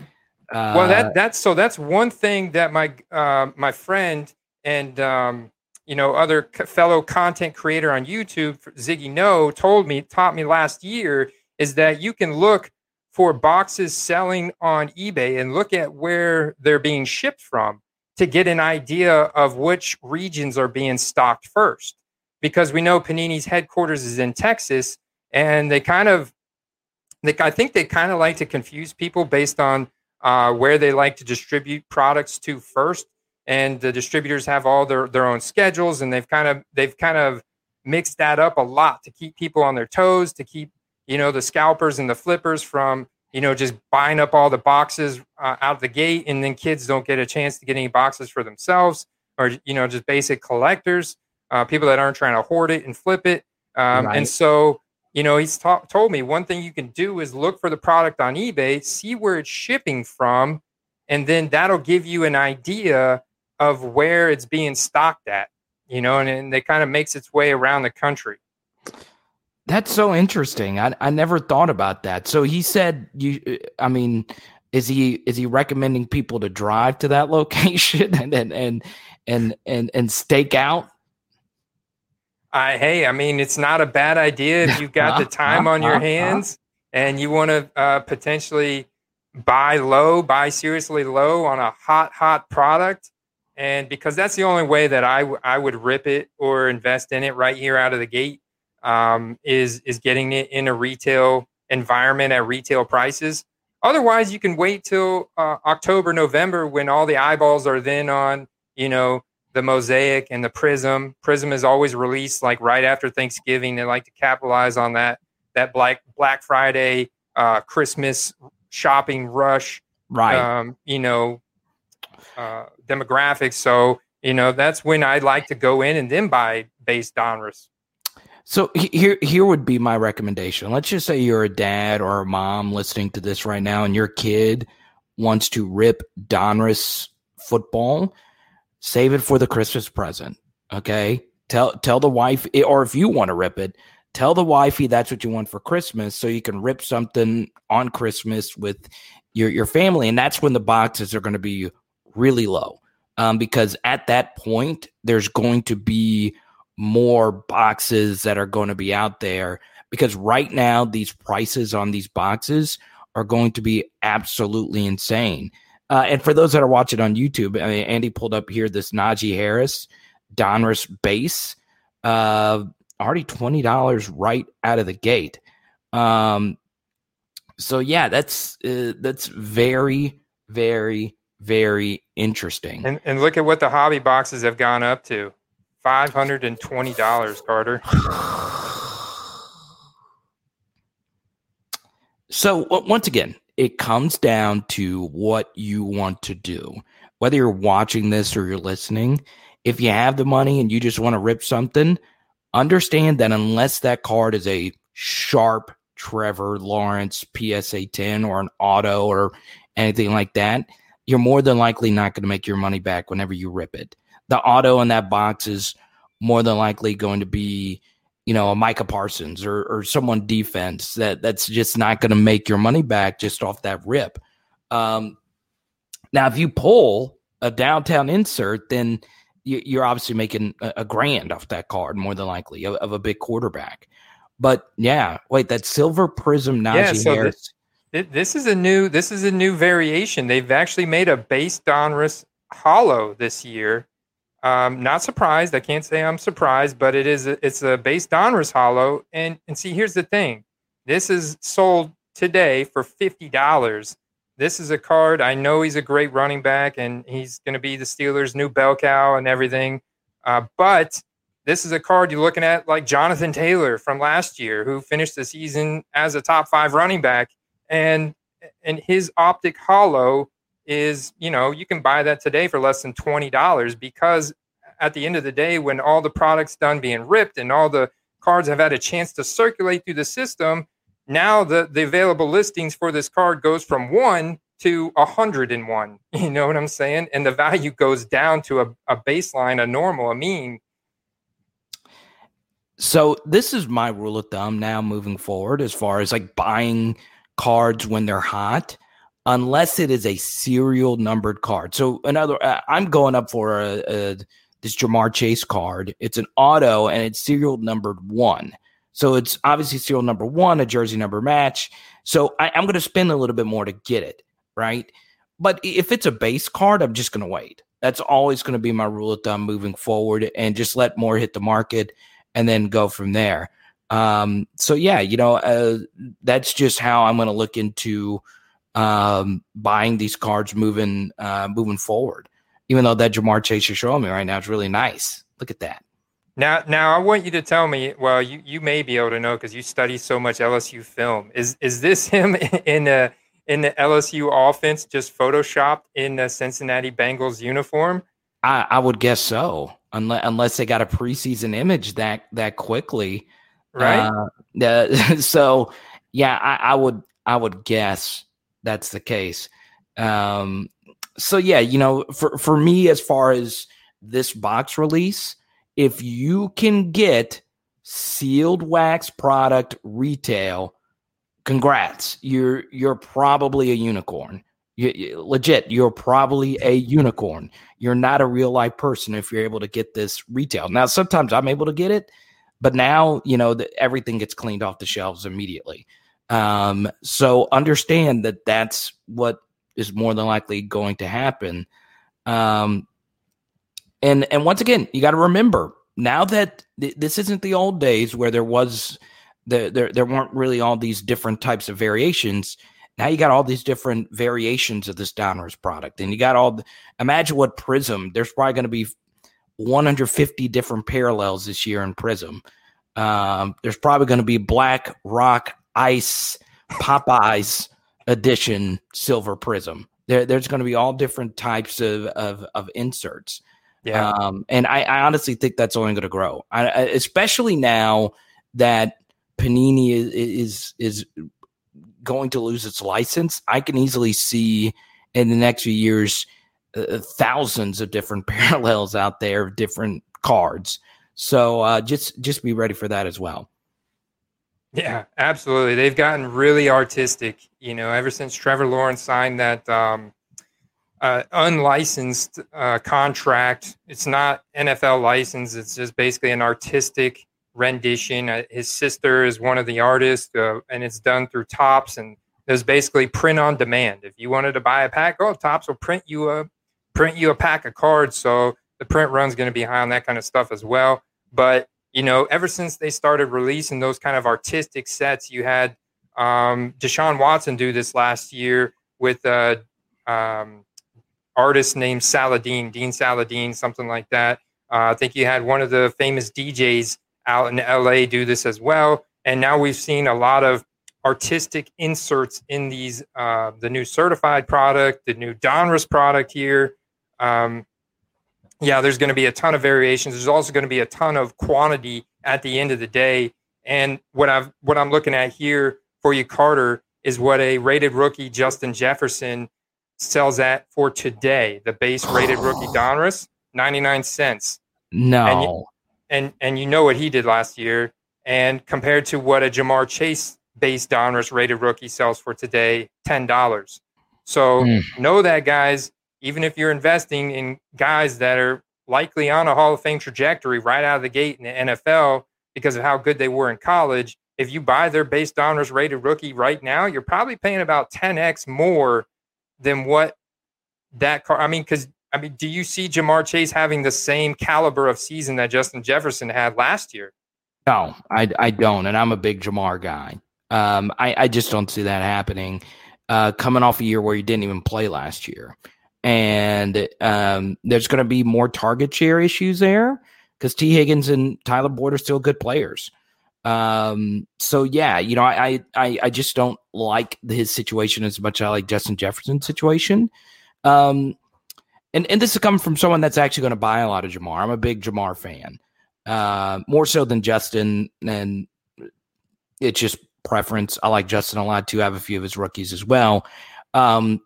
well, that uh, that's so that's one thing that my uh, my friend and um, you know, other fellow content creator on YouTube, Ziggy No, told me, taught me last year is that you can look for boxes selling on eBay and look at where they're being shipped from to get an idea of which regions are being stocked first. Because we know Panini's headquarters is in Texas, and they kind of, they, I think they kind of like to confuse people based on uh, where they like to distribute products to first and the distributors have all their, their own schedules and they've kind of they've kind of mixed that up a lot to keep people on their toes to keep you know the scalpers and the flippers from you know just buying up all the boxes uh, out of the gate and then kids don't get a chance to get any boxes for themselves or you know just basic collectors uh, people that aren't trying to hoard it and flip it um, right. and so you know he's ta- told me one thing you can do is look for the product on ebay see where it's shipping from and then that'll give you an idea of where it's being stocked at, you know, and, and it kind of makes its way around the country. That's so interesting. I, I never thought about that. So he said you I mean is he is he recommending people to drive to that <laughs> location and and and and and, and stake out? I hey, I mean it's not a bad idea if you've got the <laughs> time on your hands and you want to uh, potentially buy low, buy seriously low on a hot hot product. And because that's the only way that I, w- I would rip it or invest in it right here out of the gate um, is is getting it in a retail environment at retail prices. Otherwise, you can wait till uh, October, November when all the eyeballs are then on, you know, the mosaic and the prism. Prism is always released like right after Thanksgiving. They like to capitalize on that that Black Black Friday, uh, Christmas shopping rush, right? Um, you know, uh, demographics. So you know that's when I like to go in and then buy base Donruss. So here, here would be my recommendation. Let's just say you're a dad or a mom listening to this right now, and your kid wants to rip Donruss football. Save it for the Christmas present. Okay, tell tell the wife, or if you want to rip it, tell the wifey that's what you want for Christmas, so you can rip something on Christmas with your your family, and that's when the boxes are going to be really low, um, because at that point there's going to be more boxes that are going to be out there because right now these prices on these boxes are going to be absolutely insane. Uh, and for those that are watching on YouTube, I mean, Andy pulled up here this Najee Harris Donruss base, uh, already twenty dollars right out of the gate. Um, so yeah, that's uh, that's very, very, very interesting. And, and look at what the hobby boxes have gone up to. $520, Carter. <sighs> <laughs> So, once again, it comes down to what you want to do. Whether you're watching this or you're listening, if you have the money and you just want to rip something, understand that unless that card is a sharp Trevor Lawrence PSA 10 or an auto or anything like that, you're more than likely not going to make your money back whenever you rip it the auto in that box is more than likely going to be, you know, a Micah Parsons or, or someone defense that that's just not going to make your money back just off that rip. Um, now, if you pull a downtown insert, then you, are obviously making a, a, grand off that card, more than likely, of, of, a big quarterback. But yeah, wait, that silver prism Najee yeah, so Harris. This, this is a new this is a new variation. They've actually made a base Donruss holo this year um, not surprised. I can't say I'm surprised, but it is. It's a base Donruss Holo, and and see, here's the thing. This is sold today for fifty dollars. This is a card. I know he's a great running back, and he's going to be the Steelers' new bell cow and everything. Uh, but this is a card you're looking at like Jonathan Taylor from last year, who finished the season as a top five running back, and and his optic holo is you know you can buy that today for less than $20 because at the end of the day when all the products done being ripped and all the cards have had a chance to circulate through the system now the, the available listings for this card goes from one to a hundred and one. <laughs> You know what i'm saying? And the value goes down to a, a baseline a normal a mean. So this is my rule of thumb now moving forward as far as like buying cards when they're hot unless it is a serial numbered card. So another, uh, I'm going up for a, a, this Ja'Marr Chase card. It's an auto and it's serial numbered one. So it's obviously serial number one, a jersey number match. So I, I'm going to spend a little bit more to get it, right? But if it's a base card, I'm just going to wait. That's always going to be my rule of thumb moving forward and just let more hit the market and then go from there. Um, so yeah, you know, uh, that's just how I'm going to look into um, buying these cards moving uh, moving forward. Even though that Ja'Marr Chase you're showing me right now is really nice. Look at that. Now, now I want you to tell me. Well, you, you may be able to know because you study so much LSU film. Is is this <laughs> him in the in the LSU offense, just photoshopped in the Cincinnati Bengals uniform? I, I would guess so, unless unless they got a preseason image that that quickly, right? Uh, <laughs> so, yeah, I, I would I would guess that's the case. Um, so yeah, you know, for for me, as far as this box release, if you can get sealed wax product retail, congrats. You're you're probably a unicorn. You, you, legit, you're probably a unicorn. You're not a real life person if you're able to get this retail. Now, sometimes I'm able to get it, but now you know that everything gets cleaned off the shelves immediately. Um, so understand that that's what is more than likely going to happen. Um, and and once again, you got to remember now that th- this isn't the old days where there was the, there there weren't really all these different types of variations. Now you got all these different variations of this Donruss product, and you got all. The, imagine what Prism. There's probably going to be 150 different parallels this year in Prism. Um, there's probably going to be Black Rock Ice Popeyes edition Silver Prism. There, there's going to be all different types of of, of inserts. Yeah, um, and I, I, honestly think that's only going to grow, I, especially now that Panini is, is is going to lose its license. I can easily see in the next few years uh, thousands of different <laughs> parallels out there of different cards. So uh, just just be ready for that as well. Yeah, absolutely. They've gotten really artistic. You know, ever since Trevor Lawrence signed that um, uh, unlicensed uh, contract, it's not NFL license. It's just basically an artistic rendition. Uh, his sister is one of the artists, uh, and it's done through Topps. and there's basically print on demand. If you wanted to buy a pack, oh, Topps will print you a print you a pack of cards. So the print run's going to be high on that kind of stuff as well. But you know, ever since they started releasing those kind of artistic sets, you had um, Deshaun Watson do this last year with a um, artist named Saladin, Dean Saladin, something like that. Uh, I think you had one of the famous DJs out in LA do this as well. And now we've seen a lot of artistic inserts in these uh, the new certified product, the new Donruss product here. Um, yeah, there's going to be a ton of variations. There's also going to be a ton of quantity at the end of the day. And what I've what I'm looking at here for you, Carter, is what a rated rookie Justin Jefferson sells at for today. The base rated rookie <sighs> Donruss, 99 cents. No. And you, and, and you know what he did last year. And compared to what a Ja'Marr Chase base Donruss rated rookie sells for today, $10. So mm. know that, guys, even if you're investing in guys that are likely on a Hall of Fame trajectory right out of the gate in the NFL because of how good they were in college, if you buy their base Donruss rated rookie right now, you're probably paying about 10x more than what that car. I mean, because I mean, do you see Ja'Marr Chase having the same caliber of season that Justin Jefferson had last year? No, I, I don't, and I'm a big Ja'Marr guy. Um, I, I just don't see that happening. Uh, coming off a year where he didn't even play last year, and um, there's going to be more target share issues there because Tee Higgins and Tyler Boyd are still good players. Um, so yeah, you know, I, I I just don't like his situation as much as I like Justin Jefferson's situation. Um, and and this is coming from someone that's actually going to buy a lot of Ja'Marr. I'm a big Ja'Marr fan, uh, more so than Justin, and it's just preference. I like Justin a lot too. I have a few of his rookies as well. Um,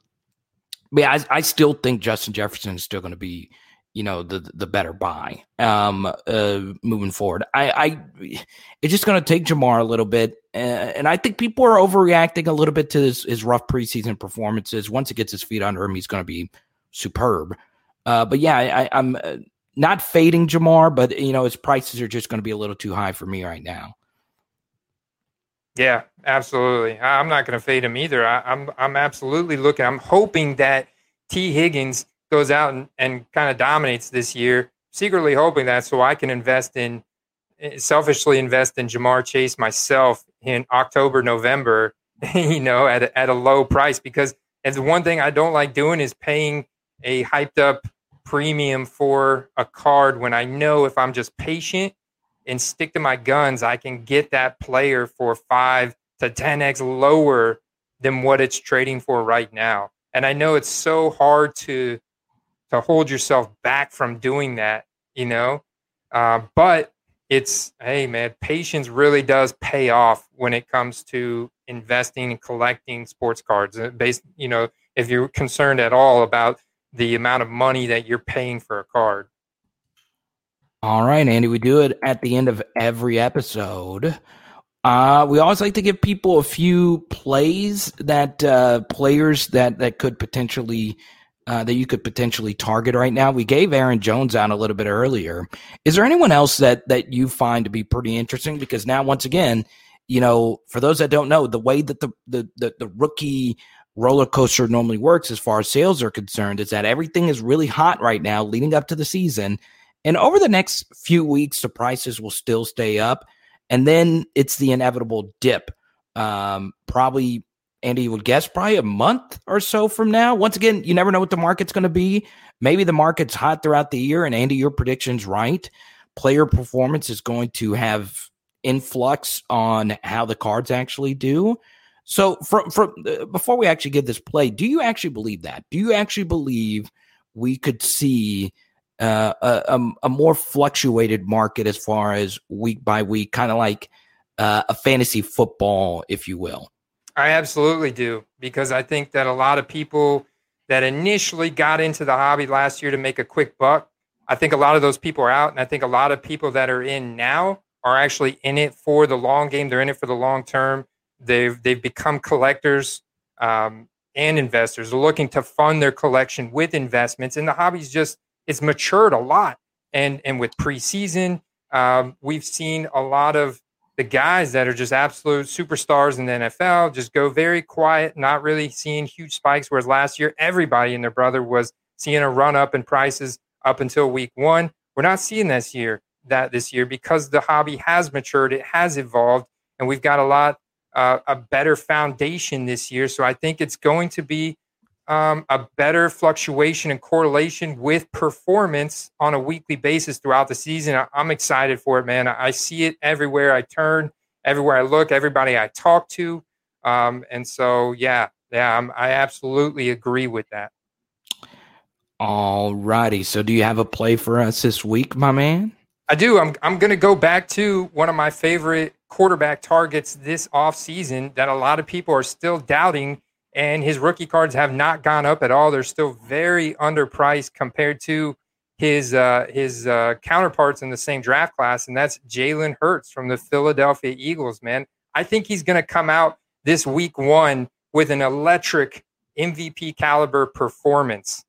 yeah, I, I still think Justin Jefferson is still going to be, you know, the the better buy um, uh, moving forward. I, I it's just going to take Ja'Marr a little bit, uh, and I think people are overreacting a little bit to his, his rough preseason performances. Once he gets his feet under him, he's going to be superb. Uh, but yeah, I, am uh, not fading Ja'Marr, but you know his prices are just going to be a little too high for me right now. Yeah, absolutely. I'm not going to fade him either. I, am I'm, I'm absolutely looking. I'm hoping that Tee Higgins goes out and, and kind of dominates this year. Secretly hoping that so I can invest in eh, selfishly invest in Ja'Marr Chase myself in October, November, <laughs> you know, at a, at a low price because and the one thing I don't like doing is paying a hyped up premium for a card when I know if I'm just patient and stick to my guns, I can get that player for five to 10x lower than what it's trading for right now. And I know it's so hard to to hold yourself back from doing that, you know. Uh, but it's hey man, patience really does pay off when it comes to investing and collecting sports cards. Uh, based, you know, if you're concerned at all about the amount of money that you're paying for a card. All right, Andy, we do it at the end of every episode. Uh, we always like to give people a few plays that uh, players that that could potentially uh, that you could potentially target right now. We gave Aaron Jones out a little bit earlier. Is there anyone else that that you find to be pretty interesting? Because now, once again, you know, for those that don't know, the way that the the the, the rookie roller coaster normally works as far as sales are concerned is that everything is really hot right now leading up to the season. And over the next few weeks, the prices will still stay up. And then it's the inevitable dip, um, probably Andy would guess probably a month or so from now. Once again, you never know what the market's going to be. Maybe the market's hot throughout the year, and Andy, your prediction's right. Player performance is going to have influx on how the cards actually do. So, from from uh, before we actually get this play, do you actually believe that? Do you actually believe we could see uh, a, a, more fluctuated market as far as week by week, kind of like uh, a fantasy football, if you will? I absolutely do because I think that a lot of people that initially got into the hobby last year to make a quick buck, I think a lot of those people are out, and I think a lot of people that are in now are actually in it for the long game. They're in it for the long term. They've they've become collectors um, and investors. Looking to fund their collection with investments, and the hobby's just it's matured a lot. And and with preseason, um, we've seen a lot of the guys that are just absolute superstars in the NFL just go very quiet, not really seeing huge spikes. Whereas last year, everybody and their brother was seeing a run up in prices up until week one. We're not seeing this year that this year because the hobby has matured, it has evolved, and we've got a lot uh, a better foundation this year. So I think it's going to be um, a better fluctuation and correlation with performance on a weekly basis throughout the season. I, am excited for it, man. I, I, see it everywhere I turn, everywhere I look, everybody I talk to. Um, and so, yeah, yeah, I'm, I absolutely agree with that. All righty. So, do you have a play for us this week, my man? I do. I'm, I'm going to go back to one of my favorite quarterback targets this offseason that a lot of people are still doubting and his rookie cards have not gone up at all. They're still very underpriced compared to his uh, his uh, counterparts in the same draft class, and that's Jalen Hurts from the Philadelphia Eagles. Man, I think he's going to come out this week one with an electric MVP caliber performance.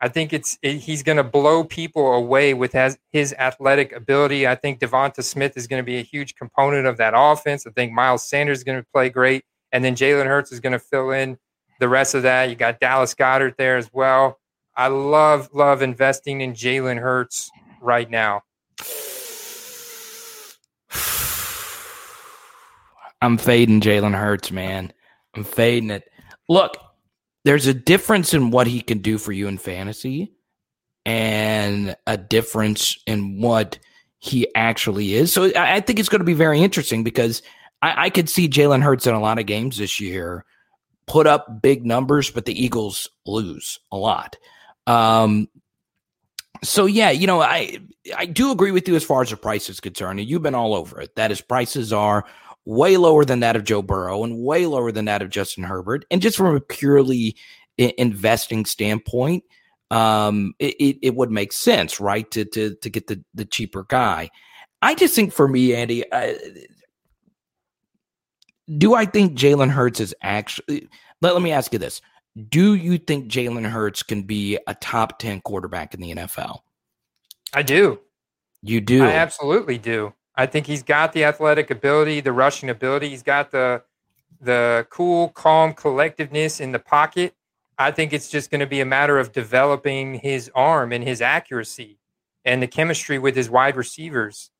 I think it's it, he's going to blow people away with his, his athletic ability. I think DeVonta Smith is going to be a huge component of that offense. I think Miles Sanders is going to play great. And then Jalen Hurts is going to fill in the rest of that. You got Dallas Goedert there as well. I love, love investing in Jalen Hurts right now. I'm fading Jalen Hurts, man. I'm fading it. Look, there's a difference in what he can do for you in fantasy and a difference in what he actually is. So I think it's going to be very interesting because – I, I could see Jalen Hurts in a lot of games this year put up big numbers, but the Eagles lose a lot. Um, so yeah, you know, I I do agree with you as far as the price is concerned, and you've been all over it. That is, prices are way lower than that of Joe Burrow and way lower than that of Justin Herbert. And just from a purely investing standpoint, um, it, it, it, would make sense, right, to to to get the the cheaper guy. I just think for me, Andy, I, do I think Jalen Hurts is actually? Let, let me ask you this: Do you think Jalen Hurts can be a top ten quarterback in the NFL? I do. You do. I absolutely do. I think he's got the athletic ability, the rushing ability. He's got the the cool, calm collectiveness in the pocket. I think it's just going to be a matter of developing his arm and his accuracy and the chemistry with his wide receivers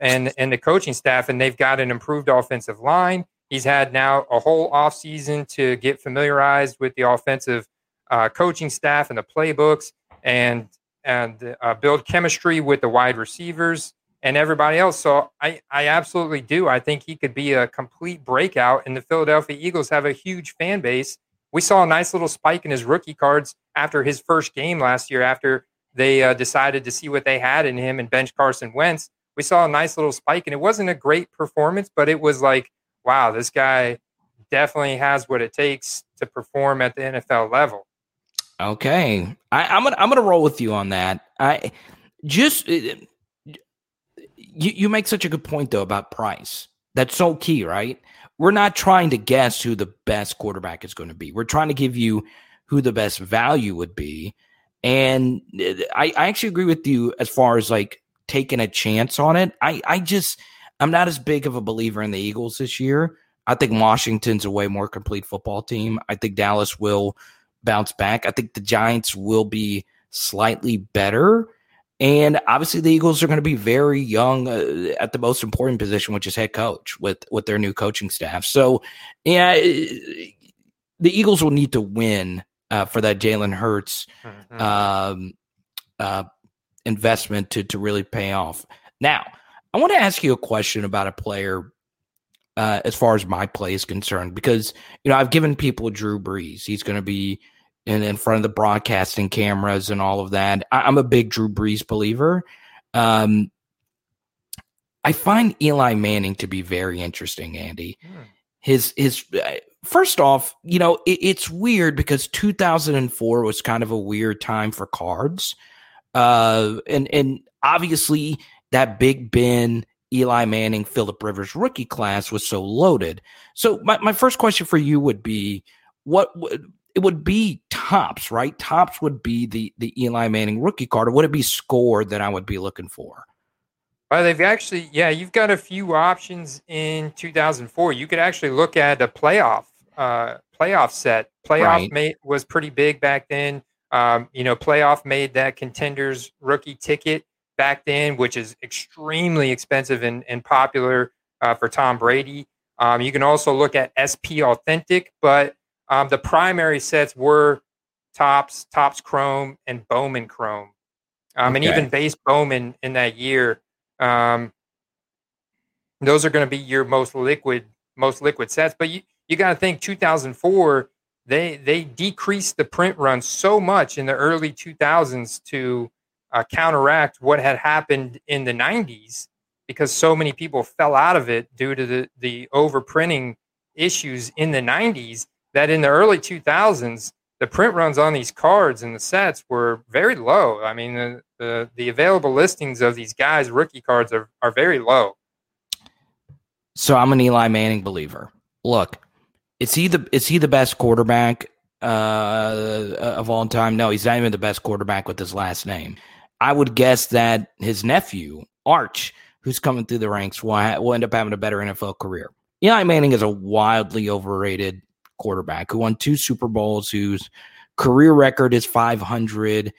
and and the coaching staff. And they've got an improved offensive line. He's had now a whole offseason to get familiarized with the offensive uh, coaching staff and the playbooks and and uh, build chemistry with the wide receivers and everybody else. So I, I absolutely do. I think he could be a complete breakout, and the Philadelphia Eagles have a huge fan base. We saw a nice little spike in his rookie cards after his first game last year, after they uh, decided to see what they had in him and bench Carson Wentz. We saw a nice little spike, and it wasn't a great performance, but it was like wow, this guy definitely has what it takes to perform at the NFL level. Okay, I, am gonna I'm gonna roll with you on that. I just uh, you you make such a good point though about price. That's so key, right? We're not trying to guess who the best quarterback is going to be. We're trying to give you who the best value would be. And uh, I, I actually agree with you as far as like taking a chance on it. I, I just I'm not as big of a believer in the Eagles this year. I think Washington's a way more complete football team. I think Dallas will bounce back. I think the Giants will be slightly better. And obviously, the Eagles are going to be very young uh, at the most important position, which is head coach with with their new coaching staff. So, yeah, the Eagles will need to win uh, for that Jalen Hurts mm-hmm. um, uh, investment to to really pay off. Now, I want to ask you a question about a player uh, as far as my play is concerned, because you know I've given people Drew Brees. He's going to be in, in front of the broadcasting cameras and all of that. I, am a big Drew Brees believer. Um, I find Eli Manning to be very interesting, Andy. Hmm. His his uh, first off, you know, it, it's weird because 2004 was kind of a weird time for cards. Uh, and and obviously that Big Ben, Eli Manning, Philip Rivers rookie class was so loaded. So my, my first question for you would be what would it would be Topps, right? Topps would be the the Eli Manning rookie card, or would it be score that I would be looking for? Well, they've actually, yeah, you've got a few options in 2004. You could actually look at a playoff uh, playoff set. Playoff right. made, was pretty big back then. Um, you know, playoff made that contenders rookie ticket back then, which is extremely expensive and, and popular uh, for Tom Brady. Um, you can also look at SP Authentic, but um, the primary sets were Tops, Topps Chrome, and Bowman Chrome, um, okay. and even base Bowman in that year. Um, those are going to be your most liquid, most liquid sets. But you you got to think 2004 they they decreased the print run so much in the early 2000s to uh, counteract what had happened in the 90s because so many people fell out of it due to the the overprinting issues in the 90s that in the early 2000s the print runs on these cards and the sets were very low. I mean, the, the, the available listings of these guys' rookie cards are, are very low. So I'm an Eli Manning believer. Look, is he the is he the best quarterback uh, of all time? No, he's not even the best quarterback with his last name. I would guess that his nephew Arch, who's coming through the ranks, will, ha- will end up having a better NFL career. Eli Manning is a wildly overrated quarterback who won two Super Bowls, whose career record is 500.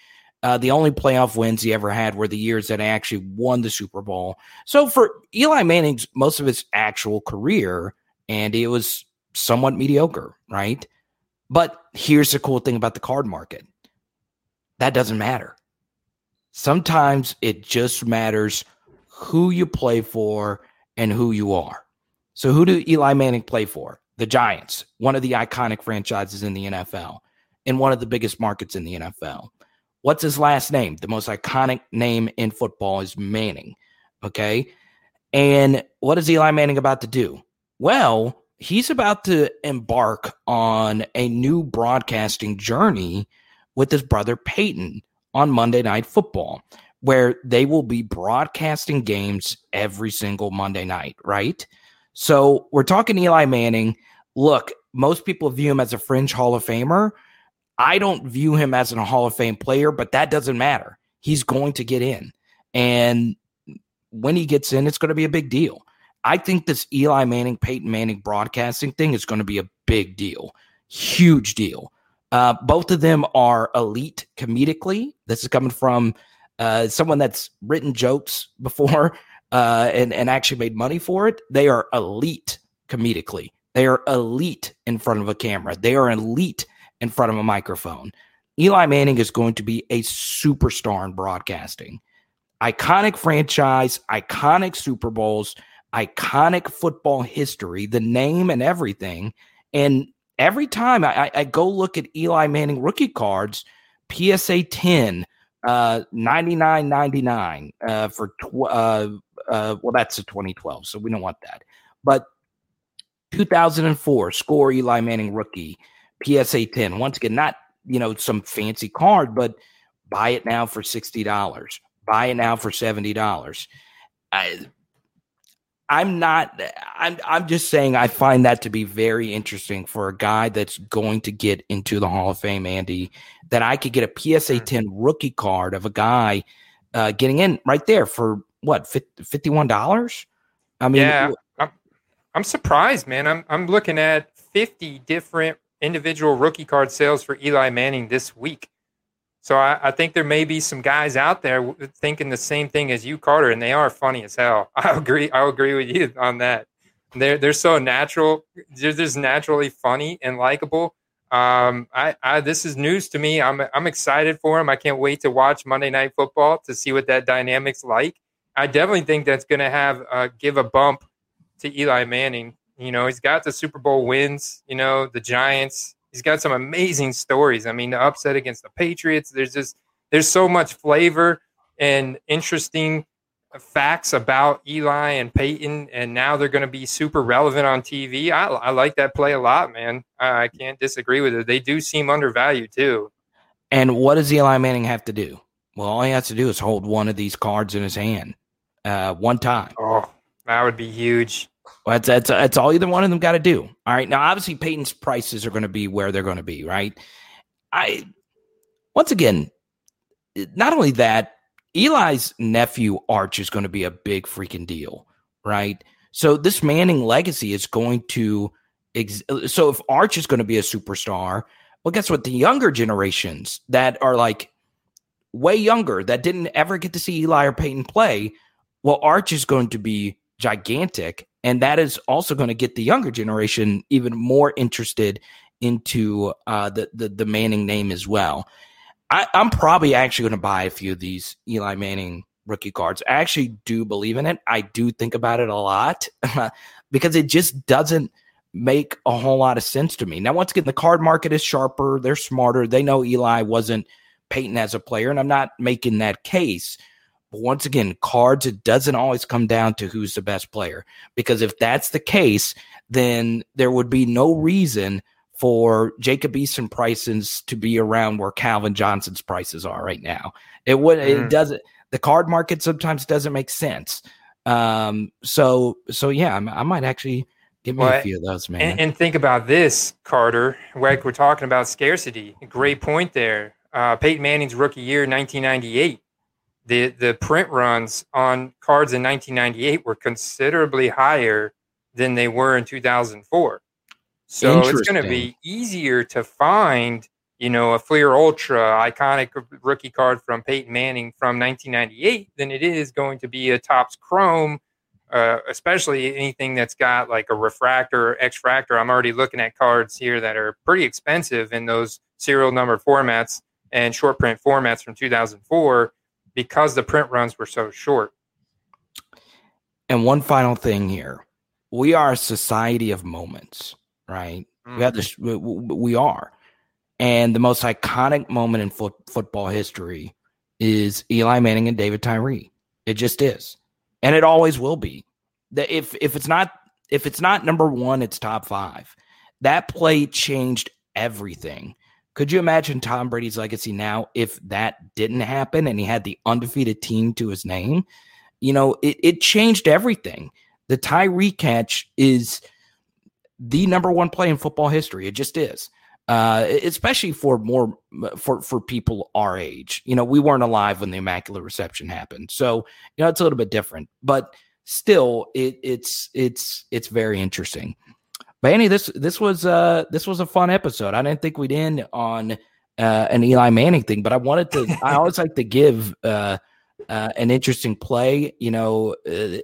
Uh, the only playoff wins he ever had were the years that he actually won the Super Bowl. So for Eli Manning's most of his actual career, and it was somewhat mediocre, right? But here's the cool thing about the card market that doesn't matter. Sometimes it just matters who you play for and who you are. So, who do Eli Manning play for? The Giants, one of the iconic franchises in the NFL, in one of the biggest markets in the NFL. What's his last name? The most iconic name in football is Manning. Okay. And what is Eli Manning about to do? Well, he's about to embark on a new broadcasting journey with his brother Peyton on Monday Night Football, where they will be broadcasting games every single Monday night, right? So we're talking Eli Manning. Look, most people view him as a fringe Hall of Famer. I don't view him as a Hall of Fame player, but that doesn't matter. He's going to get in. And when he gets in, it's going to be a big deal. I think this Eli Manning, Peyton Manning broadcasting thing is going to be a big deal, huge deal. Uh, both of them are elite comedically. This is coming from uh, someone that's written jokes before <laughs> uh, and and actually made money for it. They are elite comedically. They are elite in front of a camera. They are elite in front of a microphone. Eli Manning is going to be a superstar in broadcasting. Iconic franchise, iconic Super Bowls iconic football history, the name and everything. And every time I, I go look at Eli Manning rookie cards, PSA 10, uh, 99.99 uh, for tw- uh, uh, well, that's a 2012, so we don't want that. But 2004 score Eli Manning rookie PSA 10. Once again, not you know some fancy card, but buy it now for sixty dollars. Buy it now for seventy dollars. I'm not I'm I'm just saying I find that to be very interesting for a guy that's going to get into the Hall of Fame, Andy, that I could get a PSA mm. 10 rookie card of a guy uh, getting in right there for what, $51? I mean, yeah, I'm, I'm surprised, man. I'm, I'm looking at 50 different individual rookie card sales for Eli Manning this week. So I, I, think there may be some guys out there thinking the same thing as you, Carter, and they are funny as hell. <laughs> I agree. I agree with you on that. They're they're so natural. They're just naturally funny and likable. Um, I, I this is news to me. I'm I'm excited for him. I can't wait to watch Monday Night Football to see what that dynamic's like. I definitely think that's going to have uh, give a bump to Eli Manning. You know, he's got the Super Bowl wins. You know, the Giants he's got some amazing stories. I mean, the upset against the Patriots. There's just there's so much flavor and interesting facts about Eli and Peyton, and now they're going to be super relevant on TV. I, I like that play a lot, man. I, I can't disagree with it. They do seem undervalued too. And what does Eli Manning have to do? Well, all he has to do is hold one of these cards in his hand uh, one time. Oh, that would be huge. Well, that's, that's, that's all either one of them got to do. All right. Now, obviously, Peyton's prices are going to be where they're going to be, right? I, once again, not only that, Eli's nephew Arch is going to be a big freaking deal, right? So this Manning legacy is going to, ex- so if Arch is going to be a superstar, well, guess what? The younger generations that are like way younger that didn't ever get to see Eli or Peyton play, well, Arch is going to be gigantic. And that is also going to get the younger generation even more interested into uh, the, the, the Manning name as well. I, I'm probably actually going to buy a few of these Eli Manning rookie cards. I actually do believe in it. I do think about it a lot <laughs> because it just doesn't make a whole lot of sense to me. Now, once again, the card market is sharper. They're smarter. They know Eli wasn't Peyton as a player, and I'm not making that case. But once again, cards, it doesn't always come down to who's the best player. Because if that's the case, then there would be no reason for Jacob Eason prices to be around where Calvin Johnson's prices are right now. It would mm. it doesn't the card market sometimes doesn't make sense. Um so so yeah, I, I might actually give me well, a few of those, man. And, and, think about this, Carter. Like we're talking about scarcity. Great point there. Uh, Peyton Manning's rookie year, 1998 the the print runs on cards in 1998 were considerably higher than they were in 2004. So it's going to be easier to find, you know, a Fleer Ultra iconic rookie card from Peyton Manning from 1998 than it is going to be a Topps Chrome, uh, especially anything that's got like a refractor or X-fractor. I'm already looking at cards here that are pretty expensive in those serial number formats and short print formats from 2004 because the print runs were so short. And one final thing here we are a society of moments, right? Mm. We have this, we, we, are. And the most iconic moment in fo- football history is Eli Manning and David Tyree. It just is. And it always will be. That if if it's not if it's not number 1, it's top 5. That play changed everything. Could you imagine Tom Brady's legacy now if that didn't happen and he had the undefeated team to his name? You know, it, it changed everything. The Tyree catch is the number one play in football history. It just is. Uh, especially for more for for people our age. You know, we weren't alive when the Immaculate Reception happened, so you know it's a little bit different. But still, it, it's it's it's very interesting. But this this was uh this was a fun episode. I didn't think we'd end on uh, an Eli Manning thing, but I wanted to. I <laughs> always like to give uh, uh, an interesting play. You know, uh,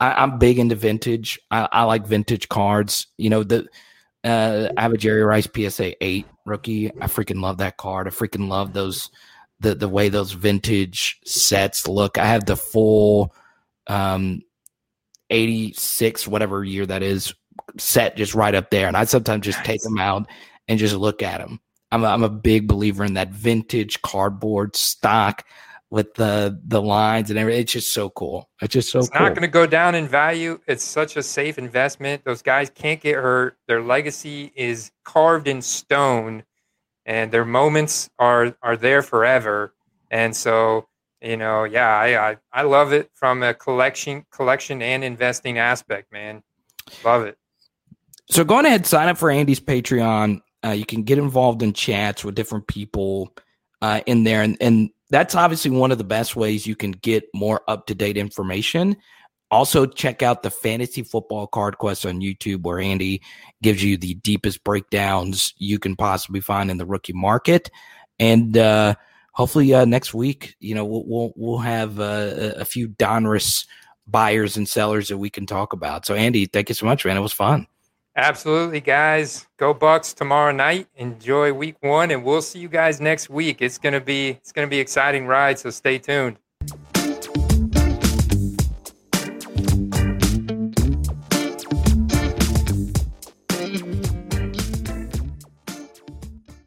I, am big into vintage. I, I, like vintage cards. You know, the uh, I have a Jerry Rice PSA eight rookie. I freaking love that card. I freaking love those the the way those vintage sets look. I have the full um 86 whatever year that is set just right up there. And I sometimes just nice. take them out and just look at them. I'm a, I'm a big believer in that vintage cardboard stock with the the lines and everything. It's just so cool. It's just so it's cool. not going to go down in value. It's such a safe investment. Those guys can't get hurt. Their legacy is carved in stone, and their moments are are there forever. And so, you know, yeah, I I, I love it from a collection collection and investing aspect, man. Love it. So go ahead, sign up for Andy's Patreon. Uh, you can get involved in chats with different people uh, in there, and and that's obviously one of the best ways you can get more up to date information. Also, check out the Fantasy Football Card Quest on YouTube, where Andy gives you the deepest breakdowns you can possibly find in the rookie market. and uh, hopefully uh, next week, you know, we'll we'll, we'll have uh, a few Donruss buyers and sellers that we can talk about. So, Andy, thank you so much, man. It was fun. Absolutely, guys. Go Bucks tomorrow night. Enjoy week one, and we'll see you guys next week. It's gonna be it's gonna be exciting ride. So stay tuned.